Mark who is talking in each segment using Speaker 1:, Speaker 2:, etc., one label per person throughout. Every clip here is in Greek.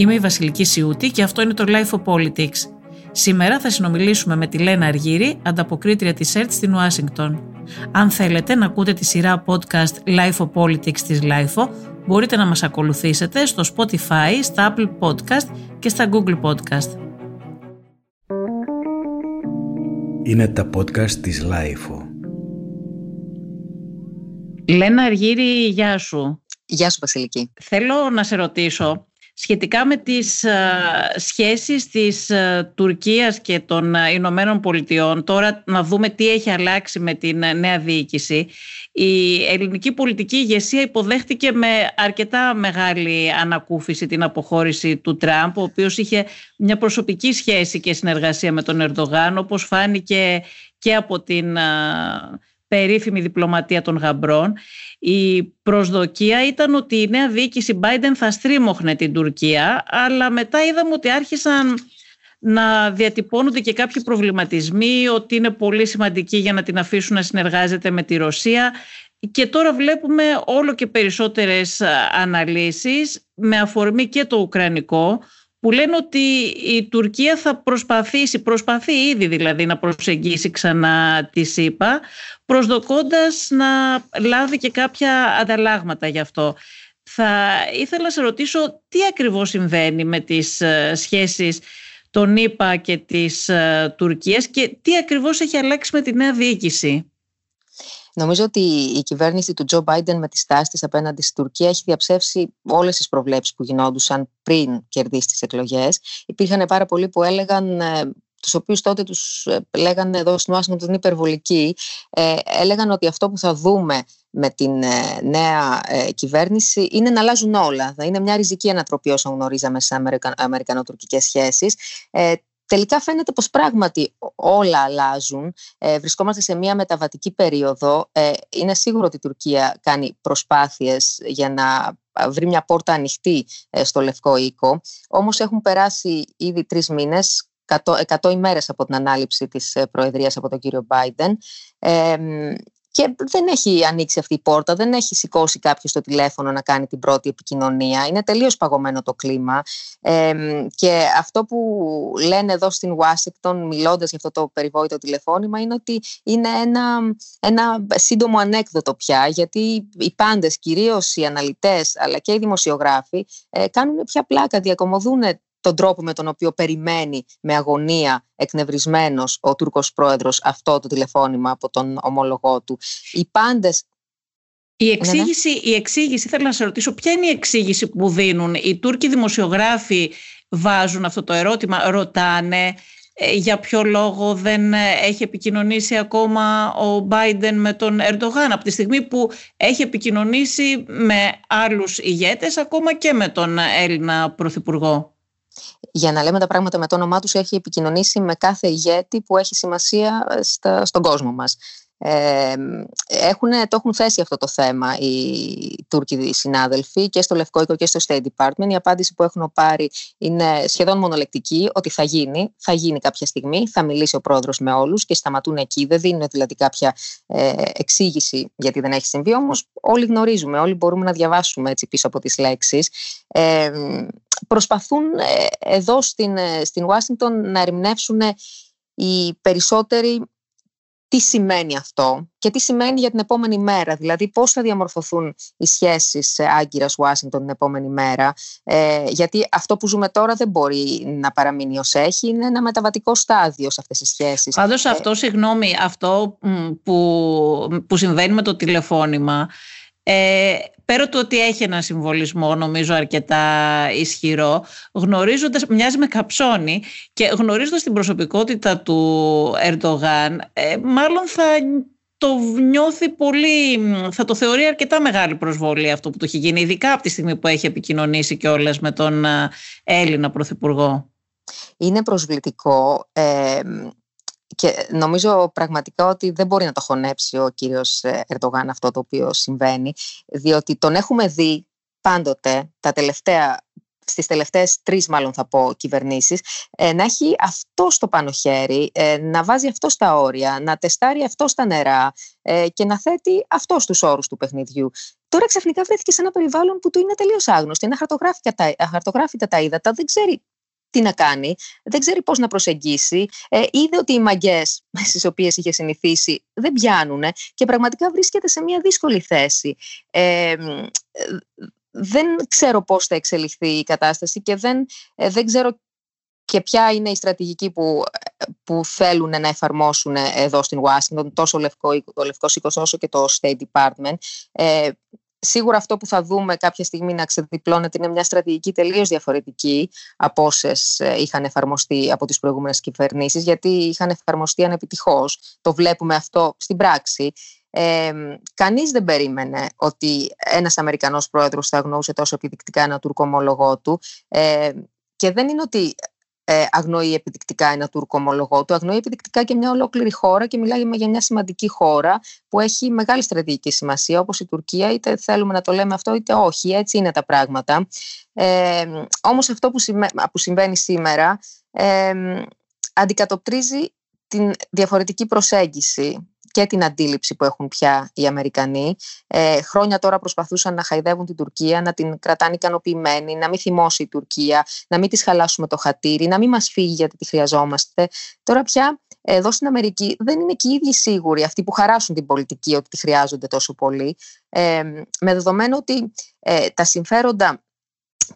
Speaker 1: Είμαι η Βασιλική Σιούτη και αυτό είναι το Life of Politics. Σήμερα θα συνομιλήσουμε με τη Λένα Αργύρη, ανταποκρίτρια της ΕΡΤ στην Ουάσιγκτον. Αν θέλετε να ακούτε τη σειρά podcast Life of Politics της Life μπορείτε να μας ακολουθήσετε στο Spotify, στα Apple Podcast και στα Google Podcast.
Speaker 2: Είναι τα podcast της Life.
Speaker 1: Λένα Αργύρη, γεια σου.
Speaker 3: Γεια σου Βασιλική.
Speaker 1: Θέλω να σε ρωτήσω σχετικά με τις uh, σχέσεις της uh, Τουρκίας και των uh, Ηνωμένων Πολιτειών. Τώρα να δούμε τι έχει αλλάξει με την νέα διοίκηση. Η ελληνική πολιτική ηγεσία υποδέχτηκε με αρκετά μεγάλη ανακούφιση την αποχώρηση του Τραμπ, ο οποίος είχε μια προσωπική σχέση και συνεργασία με τον Ερντογάν, όπως φάνηκε και από την περίφημη διπλωματία των γαμπρών. Η προσδοκία ήταν ότι η νέα διοίκηση Biden θα στρίμωχνε την Τουρκία, αλλά μετά είδαμε ότι άρχισαν να διατυπώνονται και κάποιοι προβληματισμοί ότι είναι πολύ σημαντικοί για να την αφήσουν να συνεργάζεται με τη Ρωσία και τώρα βλέπουμε όλο και περισσότερες αναλύσεις με αφορμή και το Ουκρανικό που λένε ότι η Τουρκία θα προσπαθήσει, προσπαθεί ήδη δηλαδή να προσεγγίσει ξανά τη ΣΥΠΑ, προσδοκώντας να λάβει και κάποια ανταλλάγματα γι' αυτό. Θα ήθελα να σε ρωτήσω τι ακριβώς συμβαίνει με τις ε, σχέσεις των ΗΠΑ και της ε, Τουρκίας και τι ακριβώς έχει αλλάξει με τη νέα διοίκηση;
Speaker 3: Νομίζω ότι η κυβέρνηση του Τζο Μπάιντεν με τη στάση της απέναντι στην Τουρκία έχει διαψεύσει όλες τις προβλέψεις που γινόντουσαν πριν κερδίσει τις εκλογές. Υπήρχαν πάρα πολλοί που έλεγαν ε, τους οποίους τότε τους ε, λέγανε εδώ στην Ουάσιγκτον υπερβολικοί, ε, έλεγαν ότι αυτό που θα δούμε με την ε, νέα ε, κυβέρνηση είναι να αλλάζουν όλα. Θα είναι μια ριζική ανατροπή όσο γνωρίζαμε σε Αμερικα... αμερικανοτουρκικές σχέσεις. Ε, Τελικά φαίνεται πως πράγματι όλα αλλάζουν. Ε, βρισκόμαστε σε μια μεταβατική περίοδο. Ε, είναι σίγουρο ότι η Τουρκία κάνει προσπάθειες για να βρει μια πόρτα ανοιχτή ε, στο Λευκό Οίκο. Όμως έχουν περάσει ήδη τρεις μήνες, 100, ημέρες από την ανάληψη της ε, Προεδρίας από τον κύριο Μπάιντεν. Ε, και δεν έχει ανοίξει αυτή η πόρτα, δεν έχει σηκώσει κάποιος το τηλέφωνο να κάνει την πρώτη επικοινωνία. Είναι τελείως παγωμένο το κλίμα. Ε, και αυτό που λένε εδώ στην Ουάσιγκτον, μιλώντας για αυτό το περιβόητο τηλεφώνημα, είναι ότι είναι ένα, ένα σύντομο ανέκδοτο πια, γιατί οι πάντες, κυρίως οι αναλυτές, αλλά και οι δημοσιογράφοι, ε, κάνουν πια πλάκα, διακομωδούν τον τρόπο με τον οποίο περιμένει με αγωνία εκνευρισμένος ο Τούρκος πρόεδρος αυτό το τηλεφώνημα από τον ομολογό του. Οι πάντες
Speaker 1: η ναι, ναι. εξήγηση, η εξήγηση, θέλω να σε ρωτήσω, ποια είναι η εξήγηση που δίνουν; Οι Τούρκοι δημοσιογράφοι βάζουν αυτό το ερώτημα, ρωτάνε ε, για ποιο λόγο δεν έχει επικοινωνήσει ακόμα ο Μπάιντεν με τον Ερντογάν από τη στιγμή που έχει επικοινωνήσει με άλλους ηγέτες ακόμα και με τον Έλληνα Πρωθυπουργό
Speaker 3: για να λέμε τα πράγματα με το όνομά τους έχει επικοινωνήσει με κάθε ηγέτη που έχει σημασία ε, στα, στον κόσμο μας. Ε, έχουν, το έχουν θέσει αυτό το θέμα οι Τούρκοι συνάδελφοι και στο Λευκό Οίκο και στο State Department. Η απάντηση που έχουν πάρει είναι σχεδόν μονολεκτική, ότι θα γίνει, θα γίνει κάποια στιγμή, θα μιλήσει ο πρόεδρος με όλους και σταματούν εκεί. Δεν δίνουν δηλαδή κάποια ε, εξήγηση γιατί δεν έχει συμβεί, όμως όλοι γνωρίζουμε, όλοι μπορούμε να διαβάσουμε έτσι πίσω από τις λέξεις. Ε, προσπαθούν ε, εδώ στην, ε, στην Ουάσιγκτον να ερμηνεύσουν οι περισσότεροι τι σημαίνει αυτό και τι σημαίνει για την επόμενη μέρα. Δηλαδή πώς θα διαμορφωθούν οι σχέσεις Άγκυρας-Ουάσιγκτον την επόμενη μέρα. Ε, γιατί αυτό που ζούμε τώρα δεν μπορεί να παραμείνει ως έχει. Είναι ένα μεταβατικό στάδιο σε αυτές τις σχέσεις.
Speaker 1: Πάντως αυτό, συγγνώμη, αυτό που, που συμβαίνει με το τηλεφώνημα ε, πέρα του ότι έχει ένα συμβολισμό νομίζω αρκετά ισχυρό, γνωρίζοντας, μοιάζει με καψόνι και γνωρίζοντας την προσωπικότητα του Ερντογάν, ε, μάλλον θα το νιώθει πολύ, θα το θεωρεί αρκετά μεγάλη προσβολή αυτό που το έχει γίνει, ειδικά από τη στιγμή που έχει επικοινωνήσει κιόλας με τον ε, Έλληνα Πρωθυπουργό.
Speaker 3: Είναι προσβλητικό. Ε, και νομίζω πραγματικά ότι δεν μπορεί να το χωνέψει ο κύριος ε, Ερντογάν αυτό το οποίο συμβαίνει, διότι τον έχουμε δει πάντοτε τα τελευταία στις τελευταίες τρεις μάλλον θα πω κυβερνήσεις, ε, να έχει αυτό στο πάνω χέρι, ε, να βάζει αυτό στα όρια, να τεστάρει αυτό στα νερά και να θέτει αυτό στους όρους του παιχνιδιού. τώρα ξαφνικά βρέθηκε σε ένα περιβάλλον που του είναι τελείως άγνωστο. Είναι αχαρτογράφητα τα ύδατα, δεν ξέρει τι να κάνει, δεν ξέρει πώς να προσεγγίσει, ε, είδε ότι οι μαγκές στις οποίες είχε συνηθίσει δεν πιάνουν και πραγματικά βρίσκεται σε μια δύσκολη θέση. Ε, δεν ξέρω πώς θα εξελιχθεί η κατάσταση και δεν, ε, δεν ξέρω και ποια είναι η στρατηγική που, που θέλουν να εφαρμόσουν εδώ στην Ουάσιγκτον, τόσο λευκό, το Λευκός Οίκος όσο και το State Department. Ε, σίγουρα αυτό που θα δούμε κάποια στιγμή να ξεδιπλώνεται είναι μια στρατηγική τελείως διαφορετική από όσες ε, είχαν εφαρμοστεί από τις προηγούμενες κυβερνήσεις, γιατί είχαν εφαρμοστεί ανεπιτυχώς. Το βλέπουμε αυτό στην πράξη. Ε, κανείς δεν περίμενε ότι ένας Αμερικανός πρόεδρος θα αγνοούσε τόσο επιδεικτικά ένα Τούρκο ομολογό του ε, και δεν είναι ότι ε, αγνοεί επιδεικτικά ένα Τούρκο ομολογό του, αγνοεί επιδεικτικά και μια ολόκληρη χώρα και μιλάει για μια σημαντική χώρα που έχει μεγάλη στρατηγική σημασία, όπως η Τουρκία, είτε θέλουμε να το λέμε αυτό είτε όχι, έτσι είναι τα πράγματα. Ε, όμως αυτό που, συμβαίνει σήμερα ε, αντικατοπτρίζει την διαφορετική προσέγγιση και την αντίληψη που έχουν πια οι Αμερικανοί. Ε, χρόνια τώρα προσπαθούσαν να χαϊδεύουν την Τουρκία, να την κρατάνε ικανοποιημένη, να μην θυμώσει η Τουρκία, να μην της χαλάσουμε το χατήρι, να μην μας φύγει γιατί τη χρειαζόμαστε. Τώρα πια εδώ στην Αμερική δεν είναι και οι ίδιοι σίγουροι αυτοί που χαράσουν την πολιτική ότι τη χρειάζονται τόσο πολύ. Ε, με δεδομένο ότι ε, τα συμφέροντα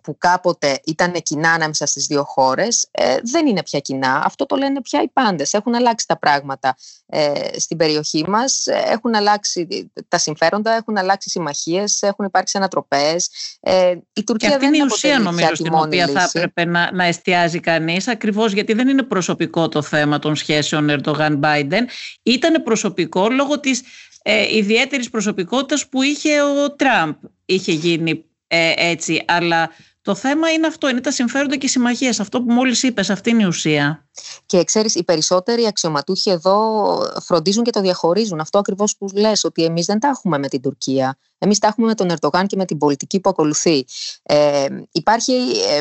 Speaker 3: που κάποτε ήταν κοινά ανάμεσα στις δύο χώρες ε, δεν είναι πια κοινά. Αυτό το λένε πια οι πάντες. Έχουν αλλάξει τα πράγματα ε, στην περιοχή μας, ε, έχουν αλλάξει τα συμφέροντα, έχουν αλλάξει συμμαχίες, έχουν υπάρξει ανατροπές. Ε, η Τουρκία
Speaker 1: και αυτή
Speaker 3: είναι
Speaker 1: η ουσία νομίζω στην οποία θα έπρεπε να, να εστιάζει κανείς ακριβώς γιατί δεν είναι προσωπικό το θέμα των σχέσεων Ερντογάν-Μπάιντεν. Ήταν προσωπικό λόγω της ε, ιδιαίτερης προσωπικότητας που είχε ο Τραμπ. Είχε γίνει ε, έτσι. Αλλά το θέμα είναι αυτό, είναι τα συμφέροντα και οι συμμαχίες. Αυτό που μόλις είπες, αυτή είναι η ουσία.
Speaker 3: Και ξέρεις, οι περισσότεροι αξιωματούχοι εδώ φροντίζουν και το διαχωρίζουν. Αυτό ακριβώς που λες, ότι εμείς δεν τα έχουμε με την Τουρκία. Εμείς τα έχουμε με τον Ερντογάν και με την πολιτική που ακολουθεί. Ε, υπάρχει ε,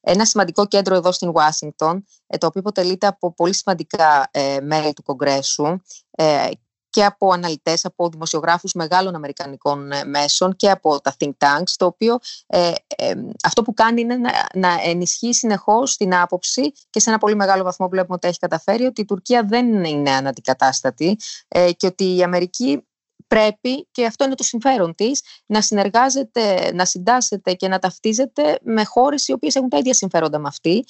Speaker 3: ένα σημαντικό κέντρο εδώ στην Ουάσιγκτον, ε, το οποίο αποτελείται από πολύ σημαντικά ε, μέλη του Κογκρέσου ε, και από αναλυτές, από δημοσιογράφους μεγάλων αμερικανικών ε, μέσων και από τα think tanks, το οποίο ε, ε, αυτό που κάνει είναι να, να ενισχύει συνεχώς την άποψη και σε ένα πολύ μεγάλο βαθμό βλέπουμε ότι έχει καταφέρει ότι η Τουρκία δεν είναι αναντικατάστατη ε, και ότι η Αμερική πρέπει, και αυτό είναι το συμφέρον της, να συνεργάζεται, να συντάσσεται και να ταυτίζεται με χώρες οι οποίες έχουν τα ίδια συμφέροντα με αυτή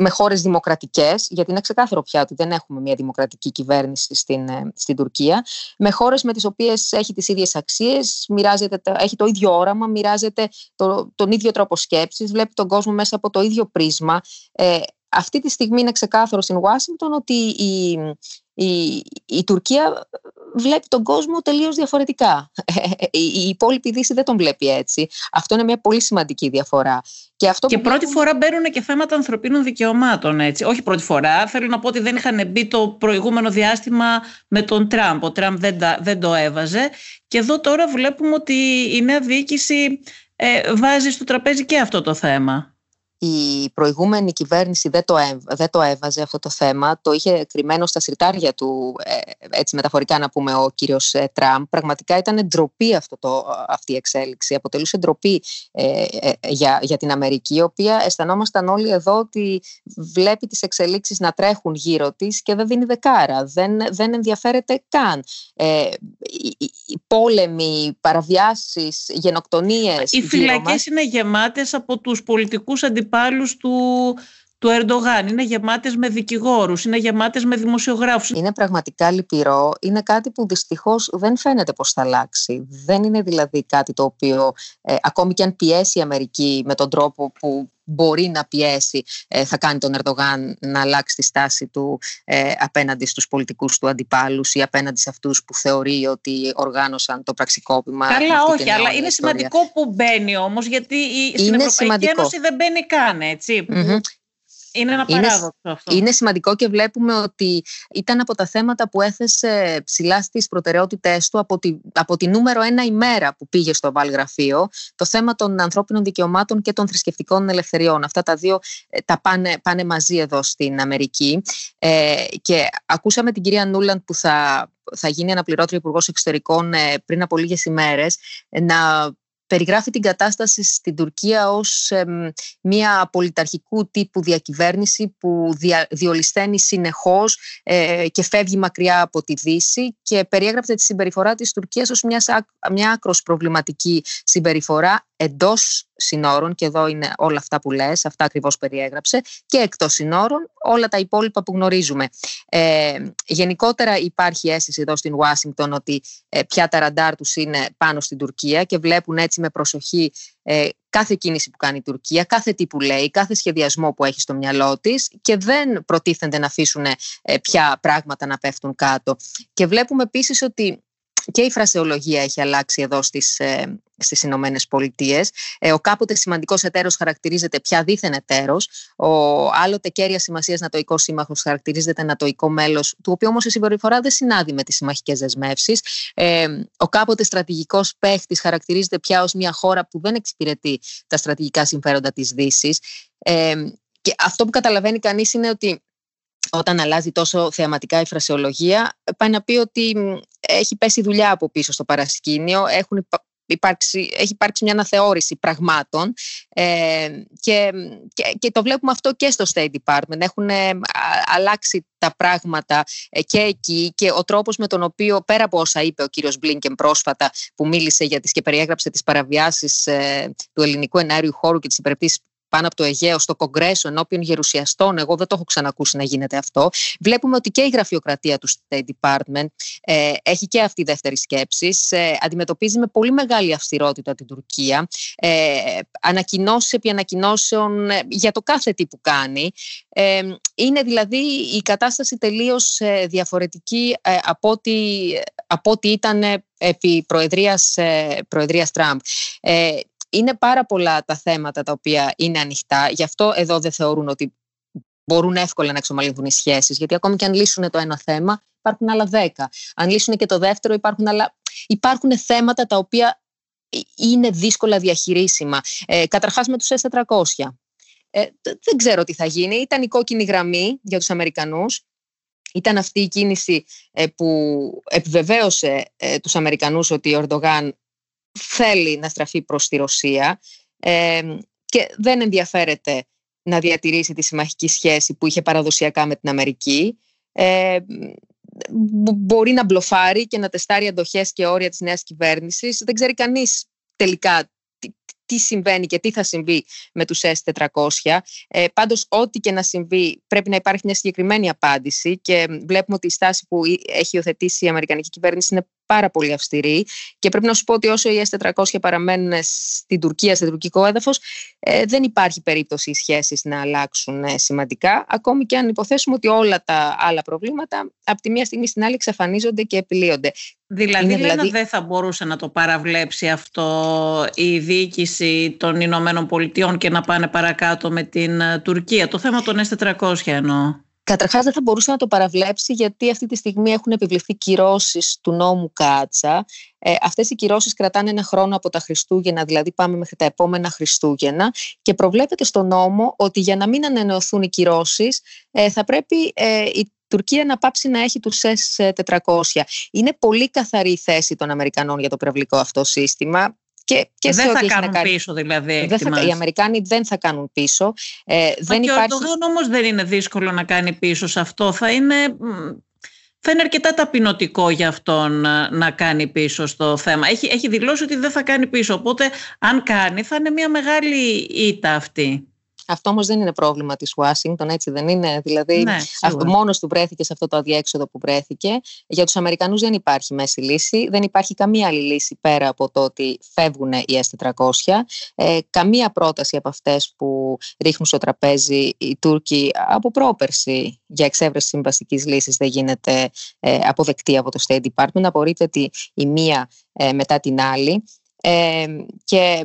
Speaker 3: με χώρες δημοκρατικές, γιατί είναι ξεκάθαρο πια ότι δεν έχουμε μια δημοκρατική κυβέρνηση στην, ε, στην Τουρκία, με χώρες με τις οποίες έχει τις ίδιες αξίες, έχει το ίδιο όραμα, μοιράζεται το, τον ίδιο τρόπο σκέψης, βλέπει τον κόσμο μέσα από το ίδιο πρίσμα. Ε, αυτή τη στιγμή είναι ξεκάθαρο στην Ουάσιγκτον ότι η, η, η Τουρκία βλέπει τον κόσμο τελείως διαφορετικά. Η υπόλοιπη Δύση δεν τον βλέπει έτσι. Αυτό είναι μια πολύ σημαντική διαφορά.
Speaker 1: Και, αυτό και πρώτη φορά μπαίνουν και θέματα ανθρωπίνων δικαιωμάτων. Έτσι. Όχι πρώτη φορά. Θέλω να πω ότι δεν είχαν μπει το προηγούμενο διάστημα με τον Τραμπ. Ο Τραμπ δεν, δεν το έβαζε. Και εδώ τώρα βλέπουμε ότι η νέα διοίκηση ε, βάζει στο τραπέζι και αυτό το θέμα
Speaker 3: η προηγούμενη κυβέρνηση δεν το, δεν το έβαζε αυτό το θέμα, το είχε κρυμμένο στα συρτάρια του, ε, έτσι μεταφορικά να πούμε, ο κύριος ε, Τραμπ. Πραγματικά ήταν ντροπή αυτό το, αυτή η εξέλιξη, αποτελούσε ντροπή ε, για, για την Αμερική, η οποία αισθανόμασταν όλοι εδώ ότι βλέπει τις εξελίξεις να τρέχουν γύρω της και δεν δίνει δεκάρα, δεν, δεν ενδιαφέρεται καν. Ε, οι, πόλεμοι, παραβιάσεις, γενοκτονίες.
Speaker 1: Οι φυλακές είναι γεμάτες από τους πολιτικούς αντιπάλους αντιπάλους του, του Ερντογάν. Είναι γεμάτες με δικηγόρους, είναι γεμάτες με δημοσιογράφους.
Speaker 3: Είναι πραγματικά λυπηρό. Είναι κάτι που δυστυχώς δεν φαίνεται πως θα αλλάξει. Δεν είναι δηλαδή κάτι το οποίο ε, ακόμη και αν πιέσει η Αμερική με τον τρόπο που μπορεί να πιέσει, ε, θα κάνει τον Ερντογάν να αλλάξει τη στάση του ε, απέναντι στους πολιτικούς του αντιπάλους ή απέναντι σε αυτούς που θεωρεί ότι οργάνωσαν το πραξικόπημα.
Speaker 1: Καλά, όχι, αλλά είναι σημαντικό που μπαίνει όμως, γιατί η, στην Ευρωπαϊκή σημαντικό. Ένωση δεν μπαίνει καν, είναι ένα παράδοξο αυτό.
Speaker 3: Είναι σημαντικό και βλέπουμε ότι ήταν από τα θέματα που έθεσε ψηλά στις προτεραιότητές του από τη, από τη νούμερο ένα ημέρα που πήγε στο Βαλγραφείο το θέμα των ανθρώπινων δικαιωμάτων και των θρησκευτικών ελευθεριών. Αυτά τα δύο ε, τα πάνε, πάνε μαζί εδώ στην Αμερική. Ε, και ακούσαμε την κυρία Νούλαντ που θα θα γίνει αναπληρώτρια υπουργός εξωτερικών πριν από λίγες ημέρες να περιγράφει την κατάσταση στην Τουρκία ως μια πολιταρχικού τύπου διακυβέρνηση που δια, διολυσταίνει συνεχώς ε, και φεύγει μακριά από τη Δύση και περιέγραψε τη συμπεριφορά της Τουρκίας ως μιας, μια άκρος προβληματική συμπεριφορά εντός συνόρων και εδώ είναι όλα αυτά που λες, αυτά ακριβώς περιέγραψε και εκτός συνόρων όλα τα υπόλοιπα που γνωρίζουμε. Ε, γενικότερα υπάρχει αίσθηση εδώ στην Ουάσιγκτον ότι ε, πια τα ραντάρ τους είναι πάνω στην Τουρκία και βλέπουν έτσι με προσοχή ε, κάθε κίνηση που κάνει η Τουρκία, κάθε τι που λέει, κάθε σχεδιασμό που έχει στο μυαλό της και δεν προτίθενται να αφήσουν ε, πια πράγματα να πέφτουν κάτω. Και βλέπουμε επίσης ότι και η φρασεολογία έχει αλλάξει εδώ στις, ε, στις Ηνωμένες Πολιτείες. Ε, ο κάποτε σημαντικός εταίρος χαρακτηρίζεται πια δίθεν εταίρος. Ο άλλοτε κέρια σημασίας νατοικό σύμμαχος χαρακτηρίζεται νατοικό μέλος, του οποίου όμως η συμπεριφορά δεν συνάδει με τις συμμαχικές δεσμεύσεις. Ε, ο κάποτε στρατηγικός παίχτης χαρακτηρίζεται πια ως μια χώρα που δεν εξυπηρετεί τα στρατηγικά συμφέροντα της Δύσης. Ε, και αυτό που καταλαβαίνει κανείς είναι ότι όταν αλλάζει τόσο θεαματικά η φρασεολογία, πάει να πει ότι έχει πέσει δουλειά από πίσω στο παρασκήνιο, έχουν υπάρξει, έχει υπάρξει μια αναθεώρηση πραγμάτων ε, και, και, το βλέπουμε αυτό και στο State Department. Έχουν ε, αλλάξει τα πράγματα ε, και εκεί και ο τρόπος με τον οποίο, πέρα από όσα είπε ο κύριος Μπλίνκεν πρόσφατα που μίλησε για τις και περιέγραψε τις παραβιάσεις ε, του ελληνικού ενάριου χώρου και τις υπερπτήσεις πάνω από το Αιγαίο στο Κογκρέσο ενώπιον γερουσιαστών. Εγώ δεν το έχω ξανακούσει να γίνεται αυτό. Βλέπουμε ότι και η γραφειοκρατία του State Department ε, έχει και αυτή δεύτερη σκέψη. Ε, αντιμετωπίζει με πολύ μεγάλη αυστηρότητα την Τουρκία. Ε, ανακοινώσεις επί ανακοινώσεων ε, για το κάθε τι που κάνει. Ε, είναι δηλαδή η κατάσταση τελείως ε, διαφορετική από ό,τι, από ό,τι ήταν επί προεδρίας, προεδρίας Τραμπ είναι πάρα πολλά τα θέματα τα οποία είναι ανοιχτά. Γι' αυτό εδώ δεν θεωρούν ότι μπορούν εύκολα να εξομαλυνθούν οι σχέσεις. Γιατί ακόμη και αν λύσουν το ένα θέμα, υπάρχουν άλλα δέκα. Αν λύσουν και το δεύτερο, υπάρχουν άλλα. Υπάρχουν θέματα τα οποία είναι δύσκολα διαχειρίσιμα. Ε, Καταρχάς με τους S400. Ε, δεν ξέρω τι θα γίνει. Ήταν η κόκκινη γραμμή για τους Αμερικανούς. Ήταν αυτή η κίνηση ε, που επιβεβαίωσε ε, τους Αμερικανούς ότι ο Ερντογάν θέλει να στραφεί προς τη Ρωσία και δεν ενδιαφέρεται να διατηρήσει τη συμμαχική σχέση που είχε παραδοσιακά με την Αμερική. Ε, μπορεί να μπλοφάρει και να τεστάρει αντοχές και όρια της νέας κυβέρνησης. Δεν ξέρει κανείς τελικά τι συμβαίνει και τι θα συμβεί με τους S400. Ε, πάντως, ό,τι και να συμβεί πρέπει να υπάρχει μια συγκεκριμένη απάντηση και βλέπουμε ότι η στάση που έχει υιοθετήσει η Αμερικανική κυβέρνηση είναι πάρα πολύ αυστηρή και πρέπει να σου πω ότι όσο οι S400 παραμένουν στην Τουρκία, σε τουρκικό έδαφος, ε, δεν υπάρχει περίπτωση οι σχέσεις να αλλάξουν ε, σημαντικά, ακόμη και αν υποθέσουμε ότι όλα τα άλλα προβλήματα από τη μία στιγμή στην άλλη εξαφανίζονται και επιλύονται.
Speaker 1: Δηλαδή, δηλαδή... δεν θα μπορούσε να το παραβλέψει αυτό η διοίκηση των Ηνωμένων Πολιτειών και να πάνε παρακάτω με την ε, Τουρκία. Το θέμα των S400 εννοώ.
Speaker 3: Καταρχάς, δεν θα μπορούσε να το παραβλέψει, γιατί αυτή τη στιγμή έχουν επιβληθεί κυρώσεις του νόμου Κάτσα. Ε, Αυτές οι κυρώσεις κρατάνε ένα χρόνο από τα Χριστούγεννα, δηλαδή πάμε μέχρι τα επόμενα Χριστούγεννα. Και προβλέπεται στο νόμο ότι για να μην ανανεωθούν οι κυρώσεις, ε, θα πρέπει ε, η Τουρκία να πάψει να έχει τους S400. Είναι πολύ καθαρή η θέση των Αμερικανών για το πυραυλικό αυτό σύστημα.
Speaker 1: Και, και δεν θα κάνουν κάνει. πίσω δηλαδή.
Speaker 3: Δεν θα, οι Αμερικάνοι δεν θα κάνουν πίσω.
Speaker 1: Ε, δεν και υπάρχει... ο όμως δεν είναι δύσκολο να κάνει πίσω σε αυτό. Θα είναι, θα είναι αρκετά ταπεινωτικό για αυτόν να, να κάνει πίσω στο θέμα. Έχει, έχει δηλώσει ότι δεν θα κάνει πίσω. Οπότε αν κάνει θα είναι μια μεγάλη ήττα αυτή.
Speaker 3: Αυτό όμως δεν είναι πρόβλημα της Ουάσιγκτον, έτσι δεν είναι. Δηλαδή, ναι, μόνος του βρέθηκε σε αυτό το αδιέξοδο που βρέθηκε. Για τους Αμερικανούς δεν υπάρχει μέση λύση. Δεν υπάρχει καμία άλλη λύση πέρα από το ότι φεύγουν οι S400. Ε, καμία πρόταση από αυτές που ρίχνουν στο τραπέζι οι Τούρκοι από πρόπερση για εξέβρεση συμβαστικής λύσης δεν γίνεται ε, αποδεκτή από το State Department. Απορρίπτεται η μία ε, μετά την άλλη. Ε, και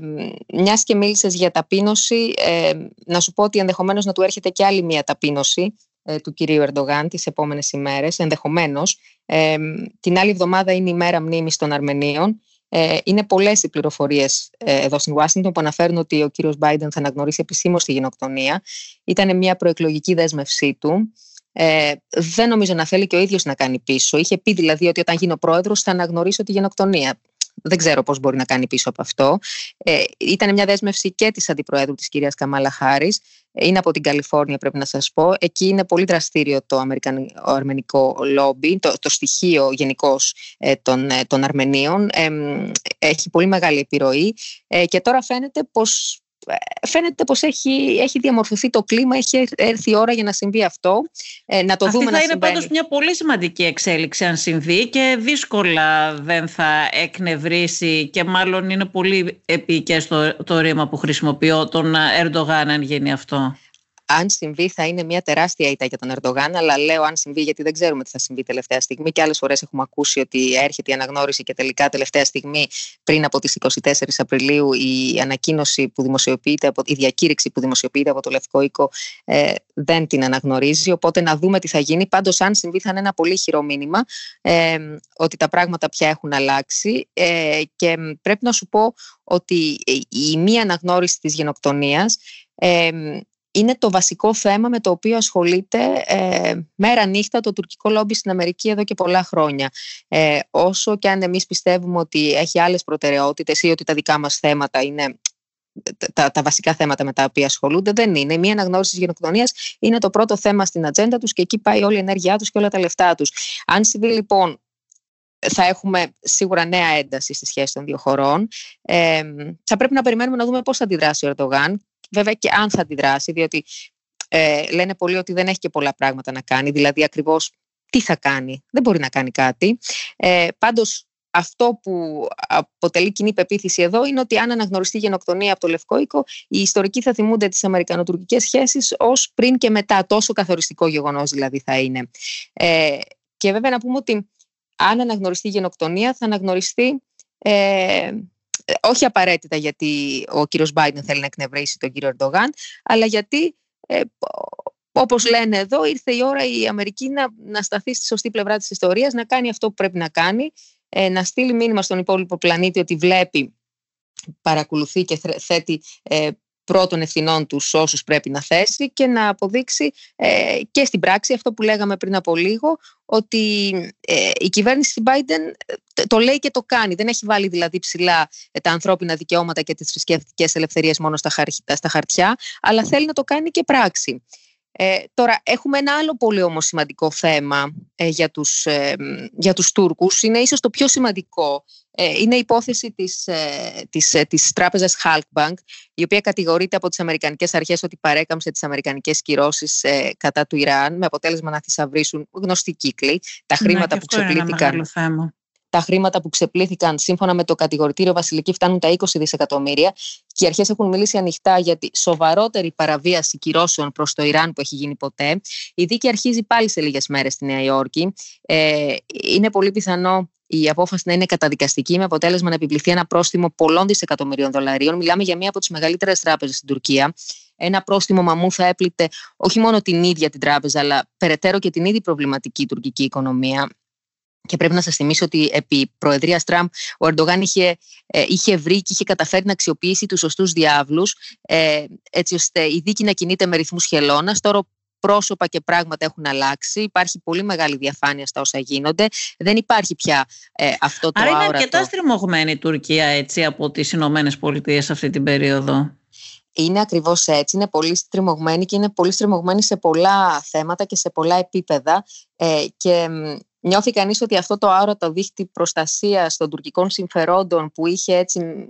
Speaker 3: μιας και μίλησες για ταπείνωση, ε, να σου πω ότι ενδεχομένως να του έρχεται και άλλη μια ταπείνωση ε, του κυρίου Ερντογάν τις επόμενες ημέρες, ενδεχομένως. Ε, την άλλη εβδομάδα είναι η μέρα μνήμης των Αρμενίων. Ε, είναι πολλές οι πληροφορίες ε, εδώ στην Ουάσιγκτον που αναφέρουν ότι ο κύριος Μπάιντεν θα αναγνωρίσει επισήμως τη γενοκτονία. Ήταν μια προεκλογική δέσμευσή του. Ε, δεν νομίζω να θέλει και ο ίδιος να κάνει πίσω. Είχε πει δηλαδή ότι όταν γίνω πρόεδρος θα αναγνωρίσω τη γενοκτονία. Δεν ξέρω πώς μπορεί να κάνει πίσω από αυτό. Ε, ήταν μια δέσμευση και της αντιπροέδρου της κυρίας Καμάλα Χάρης. Είναι από την Καλιφόρνια πρέπει να σας πω. Εκεί είναι πολύ δραστήριο το αρμενικό λόμπι, το, το στοιχείο γενικώ ε, των, ε, των Αρμενίων. Ε, έχει πολύ μεγάλη επιρροή ε, και τώρα φαίνεται πως φαίνεται πως έχει, έχει διαμορφωθεί το κλίμα, έχει έρθει η ώρα για να συμβεί αυτό. Ε, να το
Speaker 1: Αυτή
Speaker 3: δούμε
Speaker 1: θα
Speaker 3: να
Speaker 1: είναι
Speaker 3: συμβαίνει.
Speaker 1: πάντως μια πολύ σημαντική εξέλιξη αν συμβεί και δύσκολα δεν θα εκνευρίσει και μάλλον είναι πολύ επίκαιο το, το ρήμα που χρησιμοποιώ τον Ερντογάν αν γίνει αυτό
Speaker 3: αν συμβεί θα είναι μια τεράστια ήττα για τον Ερντογάν, αλλά λέω αν συμβεί γιατί δεν ξέρουμε τι θα συμβεί τελευταία στιγμή και άλλες φορές έχουμε ακούσει ότι έρχεται η αναγνώριση και τελικά τελευταία στιγμή πριν από τις 24 Απριλίου η ανακοίνωση που δημοσιοποιείται, η διακήρυξη που δημοσιοποιείται από το Λευκό Οίκο ε, δεν την αναγνωρίζει, οπότε να δούμε τι θα γίνει. Πάντως, αν συμβεί θα είναι ένα πολύ χειρό μήνυμα ε, ότι τα πράγματα πια έχουν αλλάξει ε, και πρέπει να σου πω ότι η μία αναγνώριση της γενοκτονίας ε, είναι το βασικό θέμα με το οποίο ασχολείται ε, μέρα νύχτα το τουρκικό λόμπι στην Αμερική εδώ και πολλά χρόνια. Ε, όσο και αν εμείς πιστεύουμε ότι έχει άλλες προτεραιότητες ή ότι τα δικά μας θέματα είναι τα, τα βασικά θέματα με τα οποία ασχολούνται, δεν είναι. Μία αναγνώριση της γενοκτονίας είναι το πρώτο θέμα στην ατζέντα τους και εκεί πάει όλη η ενέργειά τους και όλα τα λεφτά τους. Αν συμβεί λοιπόν θα έχουμε σίγουρα νέα ένταση στη σχέση των δύο χωρών. Ε, θα πρέπει να περιμένουμε να δούμε πώς θα αντιδράσει ο Ερντογάν βέβαια και αν θα αντιδράσει, διότι ε, λένε πολλοί ότι δεν έχει και πολλά πράγματα να κάνει, δηλαδή ακριβώς τι θα κάνει, δεν μπορεί να κάνει κάτι. Ε, πάντως αυτό που αποτελεί κοινή πεποίθηση εδώ είναι ότι αν αναγνωριστεί γενοκτονία από το Λευκό Οίκο, οι ιστορικοί θα θυμούνται τις αμερικανοτουρκικές σχέσεις ως πριν και μετά, τόσο καθοριστικό γεγονός δηλαδή θα είναι. Ε, και βέβαια να πούμε ότι αν αναγνωριστεί γενοκτονία θα αναγνωριστεί ε, όχι απαραίτητα γιατί ο κύριος Μπάιντεν θέλει να εκνευρίσει τον κύριο Ερντογάν, αλλά γιατί ε, όπως λένε εδώ, ήρθε η ώρα η Αμερική να, να σταθεί στη σωστή πλευρά της ιστορίας, να κάνει αυτό που πρέπει να κάνει, ε, να στείλει μήνυμα στον υπόλοιπο πλανήτη ότι βλέπει, παρακολουθεί και θέτει ε, πρώτων ευθυνών τους όσους πρέπει να θέσει και να αποδείξει ε, και στην πράξη αυτό που λέγαμε πριν από λίγο ότι ε, η κυβέρνηση στην Biden ε, το λέει και το κάνει. Δεν έχει βάλει δηλαδή ψηλά τα ανθρώπινα δικαιώματα και τις θρησκευτικές ελευθερίες μόνο στα, στα χαρτιά, αλλά θέλει να το κάνει και πράξη. Ε, τώρα, έχουμε ένα άλλο πολύ όμως σημαντικό θέμα ε, για, τους, ε, για τους Τούρκους. Είναι ίσως το πιο σημαντικό. Ε, είναι η υπόθεση της, της, της τράπεζας Halkbank, η οποία κατηγορείται από τις Αμερικανικές αρχές ότι παρέκαμψε τις Αμερικανικές κυρώσεις κατά του Ιράν, με αποτέλεσμα να θησαυρίσουν γνωστοί κύκλοι. Τα ναι, χρήματα που ξεπλήθηκαν τα χρήματα που ξεπλήθηκαν σύμφωνα με το κατηγορητήριο Βασιλική φτάνουν τα 20 δισεκατομμύρια και οι αρχές έχουν μιλήσει ανοιχτά για τη σοβαρότερη παραβίαση κυρώσεων προς το Ιράν που έχει γίνει ποτέ. Η δίκη αρχίζει πάλι σε λίγες μέρες στη Νέα Υόρκη. Ε, είναι πολύ πιθανό η απόφαση να είναι καταδικαστική με αποτέλεσμα να επιβληθεί ένα πρόστιμο πολλών δισεκατομμυρίων δολαρίων. Μιλάμε για μία από τις μεγαλύτερες τράπεζες στην Τουρκία. Ένα πρόστιμο μαμού θα έπλητε όχι μόνο την ίδια την τράπεζα, αλλά περαιτέρω και την ήδη προβληματική τουρκική οικονομία. Και πρέπει να σας θυμίσω ότι επί Προεδρίας Τραμπ ο Ερντογάν είχε, ε, είχε βρει και είχε καταφέρει να αξιοποιήσει τους σωστούς διάβλους, ε, έτσι ώστε η δίκη να κινείται με ρυθμούς χελώνας. Τώρα πρόσωπα και πράγματα έχουν αλλάξει. Υπάρχει πολύ μεγάλη διαφάνεια στα όσα γίνονται. Δεν υπάρχει πια ε, αυτό το
Speaker 1: Άρα είναι
Speaker 3: αόρατο.
Speaker 1: αρκετά στριμωγμένη η Τουρκία έτσι, από τις Ηνωμένες Πολιτείες αυτή την περίοδο.
Speaker 3: Είναι ακριβώς έτσι. Είναι πολύ στριμωγμένη και είναι πολύ στριμωγμένη σε πολλά θέματα και σε πολλά επίπεδα. Ε, και νιώθει κανείς ότι αυτό το άρωτο δίχτυ προστασίας των τουρκικών συμφερόντων που είχε έτσι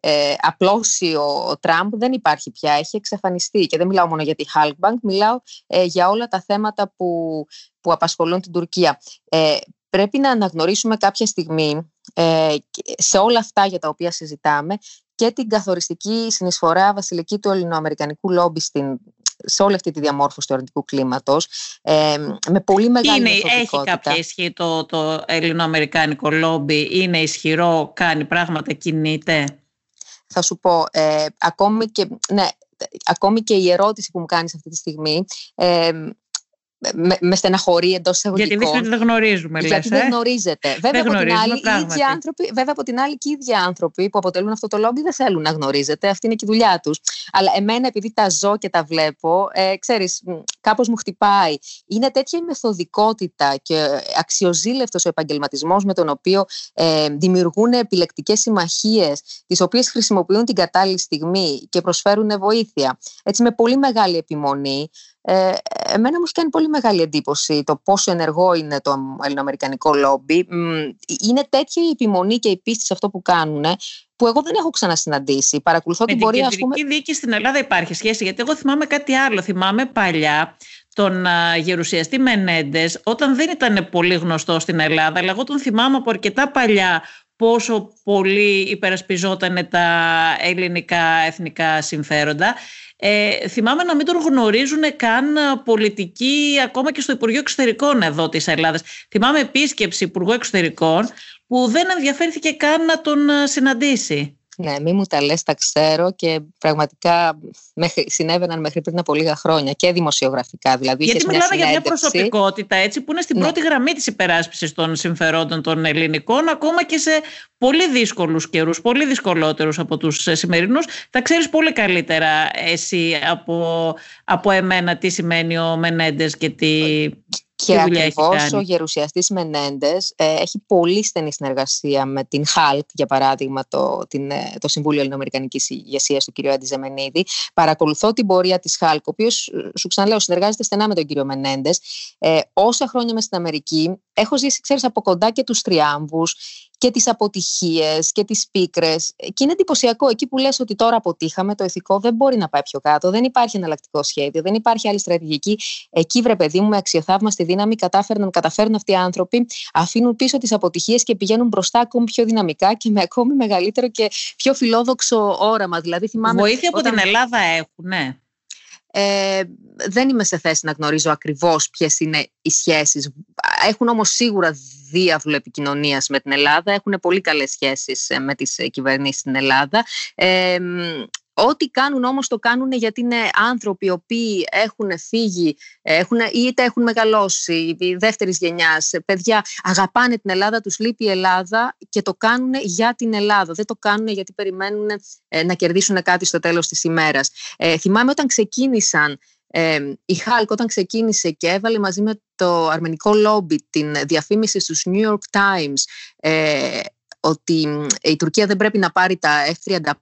Speaker 3: ε, απλώσει ο, ο Τραμπ δεν υπάρχει πια, έχει εξαφανιστεί και δεν μιλάω μόνο για τη Halkbank, μιλάω ε, για όλα τα θέματα που, που απασχολούν την Τουρκία. Ε, πρέπει να αναγνωρίσουμε κάποια στιγμή ε, σε όλα αυτά για τα οποία συζητάμε και την καθοριστική συνεισφορά βασιλική του ελληνοαμερικανικού λόμπι στην σε όλη αυτή τη διαμόρφωση του αρνητικού κλίματος. Ε, με πολύ μεγάλη
Speaker 1: είναι, Έχει κάποια ισχύ το, το ελληνοαμερικάνικο λόμπι, είναι ισχυρό, κάνει πράγματα, κινείται;
Speaker 3: Θα σου πω, ε, ακόμη, και, ναι, ακόμη και η ερώτηση που μου κάνεις αυτή τη στιγμή, ε, με, με στεναχωρεί εντός εισαγωγικών.
Speaker 1: Γιατί εμείς δεν γνωρίζουμε, λες,
Speaker 3: Γιατί
Speaker 1: ε;
Speaker 3: δεν γνωρίζετε. Βέβαια,
Speaker 1: δεν
Speaker 3: από την άλλη,
Speaker 1: πράγματι.
Speaker 3: οι ίδιοι άνθρωποι, βέβαια, από την άλλη, και οι ίδιοι άνθρωποι που αποτελούν αυτό το λόμπι δεν θέλουν να γνωρίζετε. Αυτή είναι και η δουλειά τους. Αλλά εμένα, επειδή τα ζω και τα βλέπω, ε, ξέρεις, κάπως μου χτυπάει. Είναι τέτοια η μεθοδικότητα και αξιοζήλευτος ο επαγγελματισμός με τον οποίο ε, δημιουργούν επιλεκτικές συμμαχίες, τις οποίες χρησιμοποιούν την κατάλληλη στιγμή και προσφέρουν βοήθεια. Έτσι, με πολύ μεγάλη επιμονή. Ε, εμένα μου έχει κάνει πολύ μεγάλη εντύπωση το πόσο ενεργό είναι το ελληνοαμερικανικό λόμπι. Είναι τέτοια η επιμονή και η πίστη σε αυτό που κάνουν που εγώ δεν έχω ξανασυναντήσει. Παρακολουθώ την πορεία,
Speaker 1: ας πούμε. Με την δίκη στην Ελλάδα υπάρχει σχέση, γιατί εγώ θυμάμαι κάτι άλλο. Θυμάμαι παλιά τον α, γερουσιαστή Μενέντες, όταν δεν ήταν πολύ γνωστό στην Ελλάδα, αλλά εγώ τον θυμάμαι από αρκετά παλιά πόσο πολύ υπερασπιζόταν τα ελληνικά εθνικά συμφέροντα. Ε, θυμάμαι να μην τον γνωρίζουν καν πολιτικοί ακόμα και στο Υπουργείο Εξωτερικών εδώ της Ελλάδας. Θυμάμαι επίσκεψη Υπουργού Εξωτερικών που δεν ενδιαφέρθηκε καν να τον συναντήσει.
Speaker 3: Ναι, μη μου τα λες, τα ξέρω και πραγματικά μέχρι, συνέβαιναν μέχρι πριν από λίγα χρόνια και δημοσιογραφικά. Δηλαδή,
Speaker 1: Γιατί μιλάμε για μια προσωπικότητα έτσι, που είναι στην ναι. πρώτη γραμμή της υπεράσπισης των συμφερόντων των ελληνικών ακόμα και σε πολύ δύσκολους καιρούς, πολύ δυσκολότερους από τους σημερινούς. Θα ξέρεις πολύ καλύτερα εσύ από, από εμένα τι σημαίνει ο Μενέντες και τι...
Speaker 3: Και ακριβώς ο γερουσιαστής Μενέντες ε, έχει πολύ στενή συνεργασία με την ΧΑΛΚ, για παράδειγμα, το, την, ε, το Συμβούλιο Ελληνοαμερικανικής Ηγεσίας του κ. Αντιζεμενίδη. Παρακολουθώ την πορεία της ΧΑΛΚ, ο οποίος, σου ξαναλέω, συνεργάζεται στενά με τον κ. Μενέντες. Ε, όσα χρόνια με στην Αμερική, έχω ζήσει, ξέρεις, από κοντά και τους τριάμβους και τις αποτυχίες και τις πίκρες. Και είναι εντυπωσιακό εκεί που λες ότι τώρα αποτύχαμε, το ηθικό δεν μπορεί να πάει πιο κάτω, δεν υπάρχει εναλλακτικό σχέδιο, δεν υπάρχει άλλη στρατηγική. Εκεί βρε παιδί μου με αξιοθαύμαστη δύναμη κατάφεραν, καταφέρουν αυτοί οι άνθρωποι, αφήνουν πίσω τις αποτυχίες και πηγαίνουν μπροστά ακόμη πιο δυναμικά και με ακόμη μεγαλύτερο και πιο φιλόδοξο όραμα. Δηλαδή, θυμάμαι,
Speaker 1: Βοήθεια από την Ελλάδα έχουν, ναι.
Speaker 3: Ε, δεν είμαι σε θέση να γνωρίζω ακριβώς ποιες είναι οι σχέσεις. Έχουν όμως σίγουρα διάβλο επικοινωνίας με την Ελλάδα, έχουν πολύ καλές σχέσεις ε, με τις κυβερνήσεις στην Ελλάδα. Ε, Ό,τι κάνουν όμως το κάνουν γιατί είναι άνθρωποι οι οποίοι έχουν φύγει έχουν, είτε έχουν μεγαλώσει η δεύτερης γενιάς, παιδιά αγαπάνε την Ελλάδα, τους λείπει η Ελλάδα και το κάνουν για την Ελλάδα. Δεν το κάνουν γιατί περιμένουν να κερδίσουν κάτι στο τέλος της ημέρας. Ε, θυμάμαι όταν ξεκίνησαν ε, η Χάλκ όταν ξεκίνησε και έβαλε μαζί με το αρμενικό λόμπι την διαφήμιση στους New York Times ε, ότι η Τουρκία δεν πρέπει να πάρει τα F-35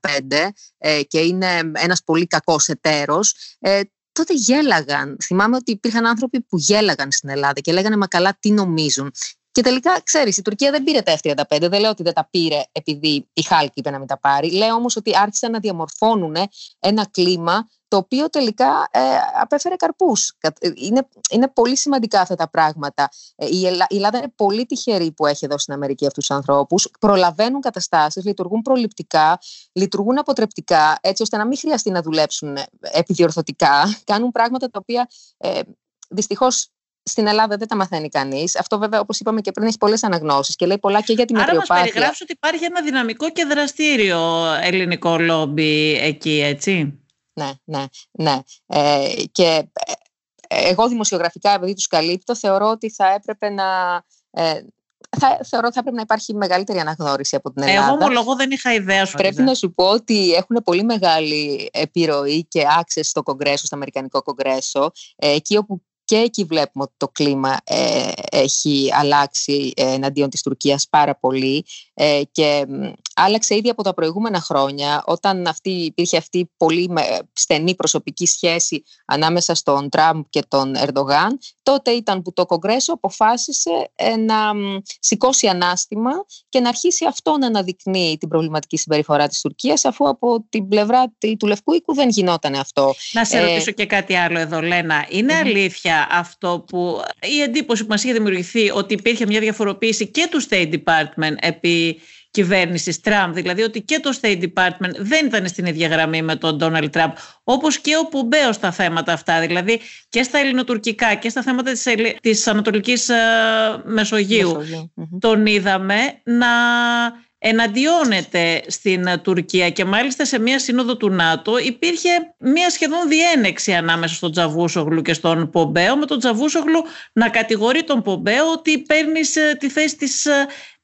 Speaker 3: ε, και είναι ένας πολύ κακός εταίρος, ε, τότε γέλαγαν. Θυμάμαι ότι υπήρχαν άνθρωποι που γέλαγαν στην Ελλάδα και λέγανε «Μα καλά, τι νομίζουν». Και τελικά, ξέρεις, η Τουρκία δεν πήρε τα F-35. Δεν λέω ότι δεν τα πήρε επειδή η Χάλκη είπε να μην τα πάρει. Λέω όμως ότι άρχισαν να διαμορφώνουν ένα κλίμα το οποίο τελικά ε, απέφερε καρπούς. Είναι, είναι πολύ σημαντικά αυτά τα πράγματα. Ε, η, Ελλάδα είναι πολύ τυχερή που έχει εδώ στην Αμερική αυτούς τους ανθρώπους. Προλαβαίνουν καταστάσεις, λειτουργούν προληπτικά, λειτουργούν αποτρεπτικά, έτσι ώστε να μην χρειαστεί να δουλέψουν επιδιορθωτικά. Κάνουν πράγματα τα οποία ε, δυστυχώς στην Ελλάδα δεν τα μαθαίνει κανείς. Αυτό, βέβαια, όπως είπαμε και πριν, έχει πολλές αναγνώσεις και λέει πολλά και για την μετριοπάθεια.
Speaker 1: Άρα, μας περιγράψει ότι υπάρχει ένα δυναμικό και δραστήριο ελληνικό λόμπι εκεί, έτσι
Speaker 3: ναι, ναι, ναι. Ε, και ε, εγώ δημοσιογραφικά, επειδή τους καλύπτω, θεωρώ ότι θα έπρεπε να... Ε, θα, θεωρώ ότι θα πρέπει να υπάρχει μεγαλύτερη αναγνώριση από την Ελλάδα.
Speaker 1: Εγώ ομολογώ δεν είχα ιδέα σου.
Speaker 3: Πρέπει να σου πω ότι έχουν πολύ μεγάλη επιρροή και access στο Κογκρέσο, στο Αμερικανικό Κογκρέσο, εκεί όπου και εκεί βλέπουμε ότι το κλίμα ε, έχει αλλάξει εναντίον της Τουρκίας πάρα πολύ ε, και άλλαξε ήδη από τα προηγούμενα χρόνια όταν αυτή, υπήρχε αυτή η πολύ στενή προσωπική σχέση ανάμεσα στον Τραμπ και τον Ερντογάν τότε ήταν που το Κογκρέσο αποφάσισε ε, να σηκώσει ανάστημα και να αρχίσει αυτό να αναδεικνύει την προβληματική συμπεριφορά της Τουρκίας αφού από την πλευρά του Λευκού Οίκου δεν γινόταν αυτό.
Speaker 1: Να σε ρωτήσω και κάτι άλλο εδώ Λένα. Είναι αλήθεια αυτό που η εντύπωση που μας είχε δημιουργηθεί ότι υπήρχε μια διαφοροποίηση και του State Department επί κυβέρνησης Τραμπ, δηλαδή ότι και το State Department δεν ήταν στην ίδια γραμμή με τον Ντόναλτ Τραμπ, όπως και ο Πομπέος στα θέματα αυτά, δηλαδή και στα ελληνοτουρκικά και στα θέματα της, της Ανατολικής ε, Μεσογείου. Τον είδαμε να εναντιώνεται στην Τουρκία. Και μάλιστα σε μια σύνοδο του ΝΑΤΟ υπήρχε μια σχεδόν διένεξη ανάμεσα στον Τζαβούσογλου και στον Πομπέο με τον Τζαβούσογλου να κατηγορεί τον Πομπέο ότι παίρνεις τη θέση της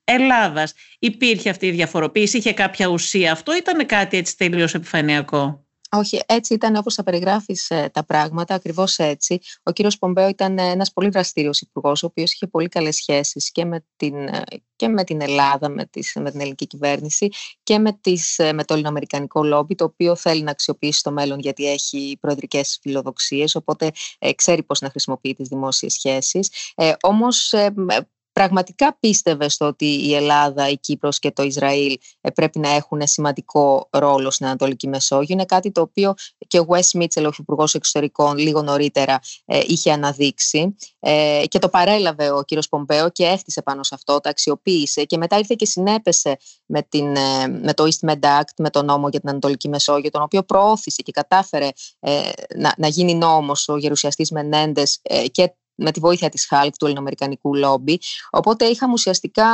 Speaker 1: Ελλάδας. Υπήρχε αυτή η διαφοροποίηση, είχε κάποια ουσία αυτό, ήταν κάτι έτσι τελείως επιφανειακό.
Speaker 3: Όχι, έτσι ήταν όπως θα περιγράφεις ε, τα πράγματα, ακριβώς έτσι. Ο κύριος Πομπέο ήταν ένας πολύ δραστήριος υπουργός, ο οποίος είχε πολύ καλές σχέσεις και με την, ε, και με την Ελλάδα, με, τις, με την ελληνική κυβέρνηση και με, τις, ε, με το ελληνοαμερικανικό λόμπι, το οποίο θέλει να αξιοποιήσει το μέλλον γιατί έχει προεδρικές φιλοδοξίες, οπότε ξέρει πώς να χρησιμοποιεί τις δημόσιες σχέσεις. Ε, όμως πραγματικά πίστευες στο ότι η Ελλάδα, η Κύπρος και το Ισραήλ ε, πρέπει να έχουν σημαντικό ρόλο στην Ανατολική Μεσόγειο; Είναι κάτι το οποίο και ο Wes Mitchell, ο Υπουργό Εξωτερικών, λίγο νωρίτερα ε, είχε αναδείξει ε, και το παρέλαβε ο κύριος Πομπέο και έφτιασε πάνω σε αυτό, το αξιοποίησε και μετά ήρθε και συνέπεσε με, την, με το East Med Act, με τον νόμο για την Ανατολική Μεσόγειο, τον οποίο προώθησε και κατάφερε να, να γίνει νόμος ο γερουσιαστής Μενέντες και με τη βοήθεια της ΧΑΛΚ, του ελληνοαμερικανικού λόμπι. Οπότε είχαμε ουσιαστικά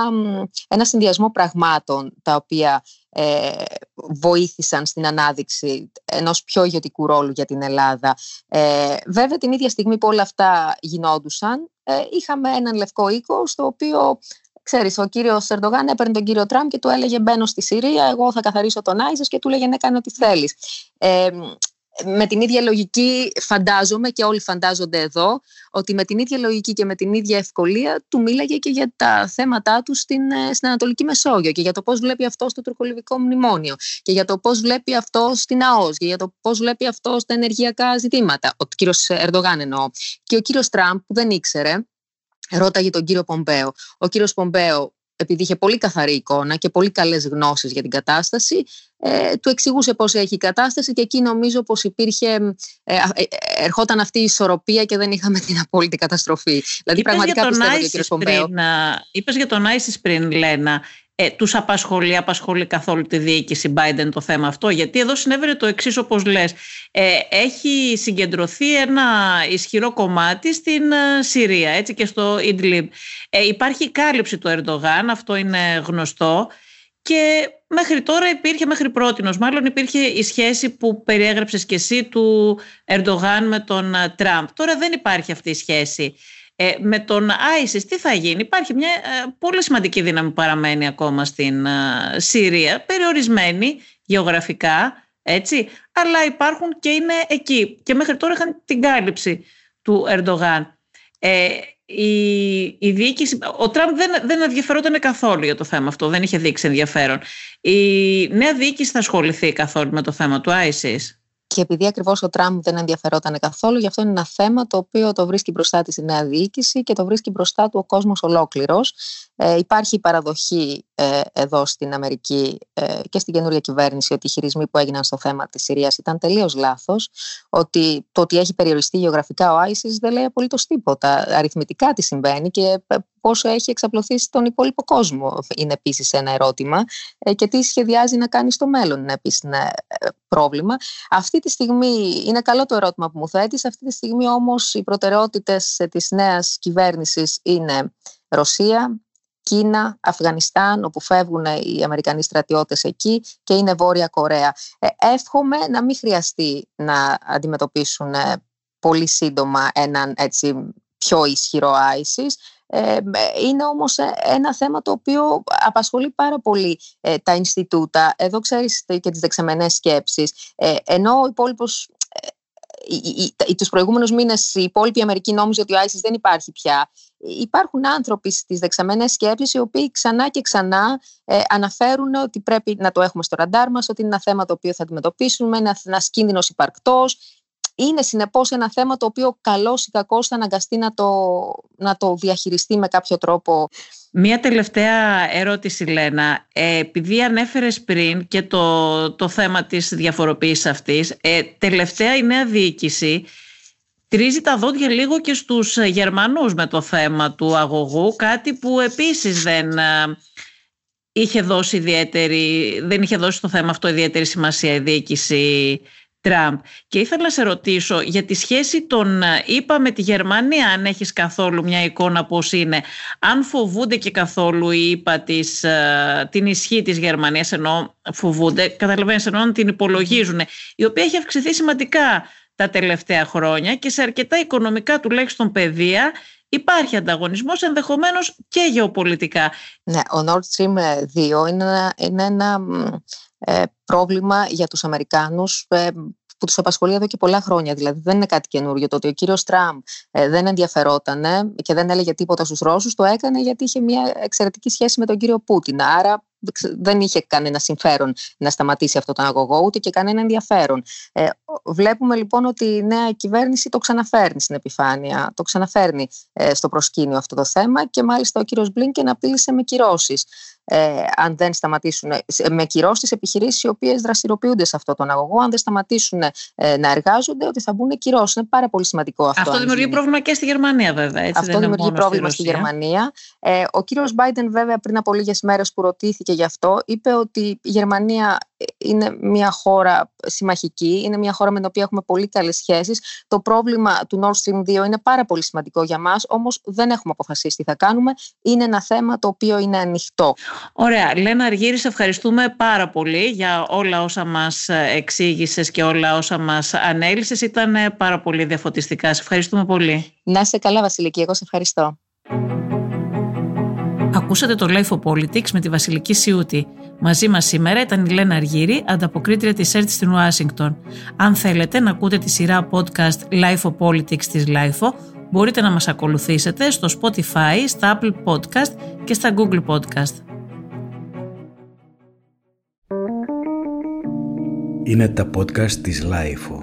Speaker 3: ένα συνδυασμό πραγμάτων τα οποία ε, βοήθησαν στην ανάδειξη ενός πιο ηγετικού ρόλου για την Ελλάδα. Ε, βέβαια την ίδια στιγμή που όλα αυτά γινόντουσαν ε, είχαμε έναν λευκό οίκο στο οποίο Ξέρεις, ο κύριος Ερντογάν έπαιρνε τον κύριο Τραμπ και του έλεγε μπαίνω στη Συρία, εγώ θα καθαρίσω τον Άισις και του έλεγε ναι κάνει ό,τι θέλεις. Ε, με την ίδια λογική φαντάζομαι και όλοι φαντάζονται εδώ ότι με την ίδια λογική και με την ίδια ευκολία του μίλαγε και για τα θέματα του στην, ε, στην Ανατολική Μεσόγειο και για το πώς βλέπει αυτό στο τουρκολιβικό μνημόνιο και για το πώς βλέπει αυτό στην ΑΟΣ και για το πώς βλέπει αυτό στα ενεργειακά ζητήματα. Ο κύριος Ερντογάν εννοώ. Και ο κύριος Τραμπ που δεν ήξερε ρώταγε τον κύριο Πομπέο. Ο κύριος Πομπέο επειδή είχε πολύ καθαρή εικόνα και πολύ καλές γνώσεις για την κατάσταση, ε, του εξηγούσε πώς έχει η κατάσταση και εκεί νομίζω πως υπήρχε, ε, ε, ερχόταν αυτή η ισορροπία και δεν είχαμε την απόλυτη καταστροφή.
Speaker 1: Δηλαδή πραγματικά πιστεύω ότι ο κ. Πομπέο... Είπες για τον Άισις πριν, Λένα, ε, τους απασχολεί, απασχολεί καθόλου τη διοίκηση Biden το θέμα αυτό γιατί εδώ συνέβαινε το εξής όπως λες ε, έχει συγκεντρωθεί ένα ισχυρό κομμάτι στην ε, Συρία έτσι και στο Ιντλιμπ ε, υπάρχει κάλυψη του Ερντογάν αυτό είναι γνωστό και μέχρι τώρα υπήρχε, μέχρι πρότινος μάλλον υπήρχε η σχέση που περιέγραψες και εσύ του Ερντογάν με τον ε, Τραμπ. Τώρα δεν υπάρχει αυτή η σχέση. Ε, με τον ISIS τι θα γίνει; Υπάρχει μια ε, πολύ σημαντική δύναμη που παραμένει ακόμα στην ε, Συρία, περιορισμένη γεωγραφικά, έτσι, αλλά υπάρχουν και είναι εκεί. Και μέχρι τώρα είχαν την κάλυψη του Ερντογάν. Ε, η, η διοίκηση, ο Τραμπ δεν, δεν ενδιαφερόταν καθόλου για το θέμα αυτό, δεν είχε δείξει ενδιαφέρον. Η νέα διοίκηση θα ασχοληθεί καθόλου με το θέμα του ISIS.
Speaker 3: Και επειδή ακριβώς ο Τραμπ δεν ενδιαφερόταν καθόλου, γι' αυτό είναι ένα θέμα το οποίο το βρίσκει μπροστά της η νέα διοίκηση και το βρίσκει μπροστά του ο κόσμος ολόκληρος. Ε, υπάρχει παραδοχή ε, εδώ στην Αμερική ε, και στην καινούρια κυβέρνηση ότι οι χειρισμοί που έγιναν στο θέμα της Συρίας ήταν τελείως λάθος. Ότι το ότι έχει περιοριστεί γεωγραφικά ο ISIS δεν λέει απολύτως τίποτα. Αριθμητικά τι συμβαίνει και ε, πόσο έχει εξαπλωθεί στον υπόλοιπο κόσμο είναι επίσης ένα ερώτημα. Ε, και τι σχεδιάζει να κάνει στο μέλλον είναι επίση ένα πρόβλημα. Αυτή τη στιγμή είναι καλό το ερώτημα που μου θέτεις. Αυτή τη στιγμή όμως οι προτεραιότητες της νέας κυβέρνησης είναι Ρωσία, Κίνα, Αφγανιστάν, όπου φεύγουν οι Αμερικανοί στρατιώτες εκεί και είναι Βόρεια Κορέα. Ε, εύχομαι να μην χρειαστεί να αντιμετωπίσουν ε, πολύ σύντομα έναν έτσι πιο ισχυρό ISIS. Ε, είναι όμως ένα θέμα το οποίο απασχολεί πάρα πολύ τα Ινστιτούτα. Εδώ ξέρεις και τις δεξαμενές σκέψεις. ενώ ο υπόλοιπος τους προηγούμενους μήνες η υπόλοιπη Αμερική νόμιζε ότι ο ISIS δεν υπάρχει πια. Υπάρχουν άνθρωποι στις δεξαμενές σκέψεις οι οποίοι ξανά και ξανά ε, αναφέρουν ότι πρέπει να το έχουμε στο ραντάρ μας, ότι είναι ένα θέμα το οποίο θα αντιμετωπίσουμε, ένα, ένας κίνδυνος υπαρκτός. Είναι συνεπώς ένα θέμα το οποίο καλός ή κακός θα αναγκαστεί να το, να το διαχειριστεί με κάποιο τρόπο
Speaker 1: Μία τελευταία ερώτηση Λένα. Ε, επειδή ανέφερες πριν και το, το θέμα της διαφοροποίησης αυτής, ε, τελευταία η νέα διοίκηση τρίζει τα δόντια λίγο και στους Γερμανούς με το θέμα του αγωγού, κάτι που επίσης δεν ε, είχε δώσει ιδιαίτερη, δεν είχε δώσει στο θέμα αυτό ιδιαίτερη σημασία η διοίκηση Τραμπ. Και ήθελα να σε ρωτήσω για τη σχέση των ΗΠΑ με τη Γερμανία, αν έχεις καθόλου μια εικόνα πώς είναι. Αν φοβούνται και καθόλου οι ΗΠΑ της, την ισχύ της Γερμανίας, ενώ φοβούνται, καταλαβαίνεις, ενώ την υπολογίζουν, η οποία έχει αυξηθεί σημαντικά τα τελευταία χρόνια και σε αρκετά οικονομικά τουλάχιστον παιδεία υπάρχει ανταγωνισμός ενδεχομένως και γεωπολιτικά.
Speaker 3: Ναι, ο Nord Stream 2 είναι ένα, είναι ένα ε, πρόβλημα για τους Αμερικάνους ε, που τους απασχολεί εδώ και πολλά χρόνια. Δηλαδή, δεν είναι κάτι καινούριο. Το ότι ο κύριος Τραμπ ε, δεν ενδιαφερόταν και δεν έλεγε τίποτα στους Ρώσους, το έκανε γιατί είχε μια εξαιρετική σχέση με τον κύριο Πούτιν. Άρα δεν είχε κανένα συμφέρον να σταματήσει αυτό το αγωγό, ούτε και κανένα ενδιαφέρον. Ε, βλέπουμε λοιπόν ότι η νέα κυβέρνηση το ξαναφέρνει στην επιφάνεια, το ξαναφέρνει ε, στο προσκήνιο αυτό το θέμα και μάλιστα ο κύριος Μπλίνκεν απείλησε με κυρώσεις ε, αν δεν σταματήσουν, ε, με κυρώσεις τι επιχειρήσεις οι οποίες δραστηριοποιούνται σε αυτόν τον αγωγό, αν δεν σταματήσουν ε, να εργάζονται, ότι θα μπουν κυρώσεις. Είναι πάρα πολύ σημαντικό αυτό.
Speaker 1: Αυτό δημιουργεί πρόβλημα και στη Γερμανία, βέβαια. Έτσι,
Speaker 3: αυτό δημιουργεί πρόβλημα στη, Γερμανία. Ε, ο κύριος Μπάιντεν, βέβαια, πριν από λίγες μέρες που ρωτήθηκε γι' αυτό, είπε ότι η Γερμανία είναι μια χώρα συμμαχική, είναι μια χώρα με την οποία έχουμε πολύ καλές σχέσεις. Το πρόβλημα του Nord Stream 2 είναι πάρα πολύ σημαντικό για μας, όμως δεν έχουμε αποφασίσει τι θα κάνουμε. Είναι ένα θέμα το οποίο είναι ανοιχτό.
Speaker 1: Ωραία. Λένα Αργύρη, σε ευχαριστούμε πάρα πολύ για όλα όσα μας εξήγησες και όλα όσα μας ανέλησες. Ήταν πάρα πολύ διαφωτιστικά. Σε ευχαριστούμε πολύ.
Speaker 3: Να είσαι καλά Βασιλική, εγώ σε ευχαριστώ.
Speaker 1: Ακούσατε το Life of Politics με τη Βασιλική Σιούτη. Μαζί μας σήμερα ήταν η Λένα Αργύρη, ανταποκρίτρια της ΕΡΤ στην Ουάσιγκτον. Αν θέλετε να ακούτε τη σειρά podcast Life of Politics της Life μπορείτε να μας ακολουθήσετε στο Spotify, στα Apple Podcast και στα Google Podcast.
Speaker 2: Είναι τα podcast της Life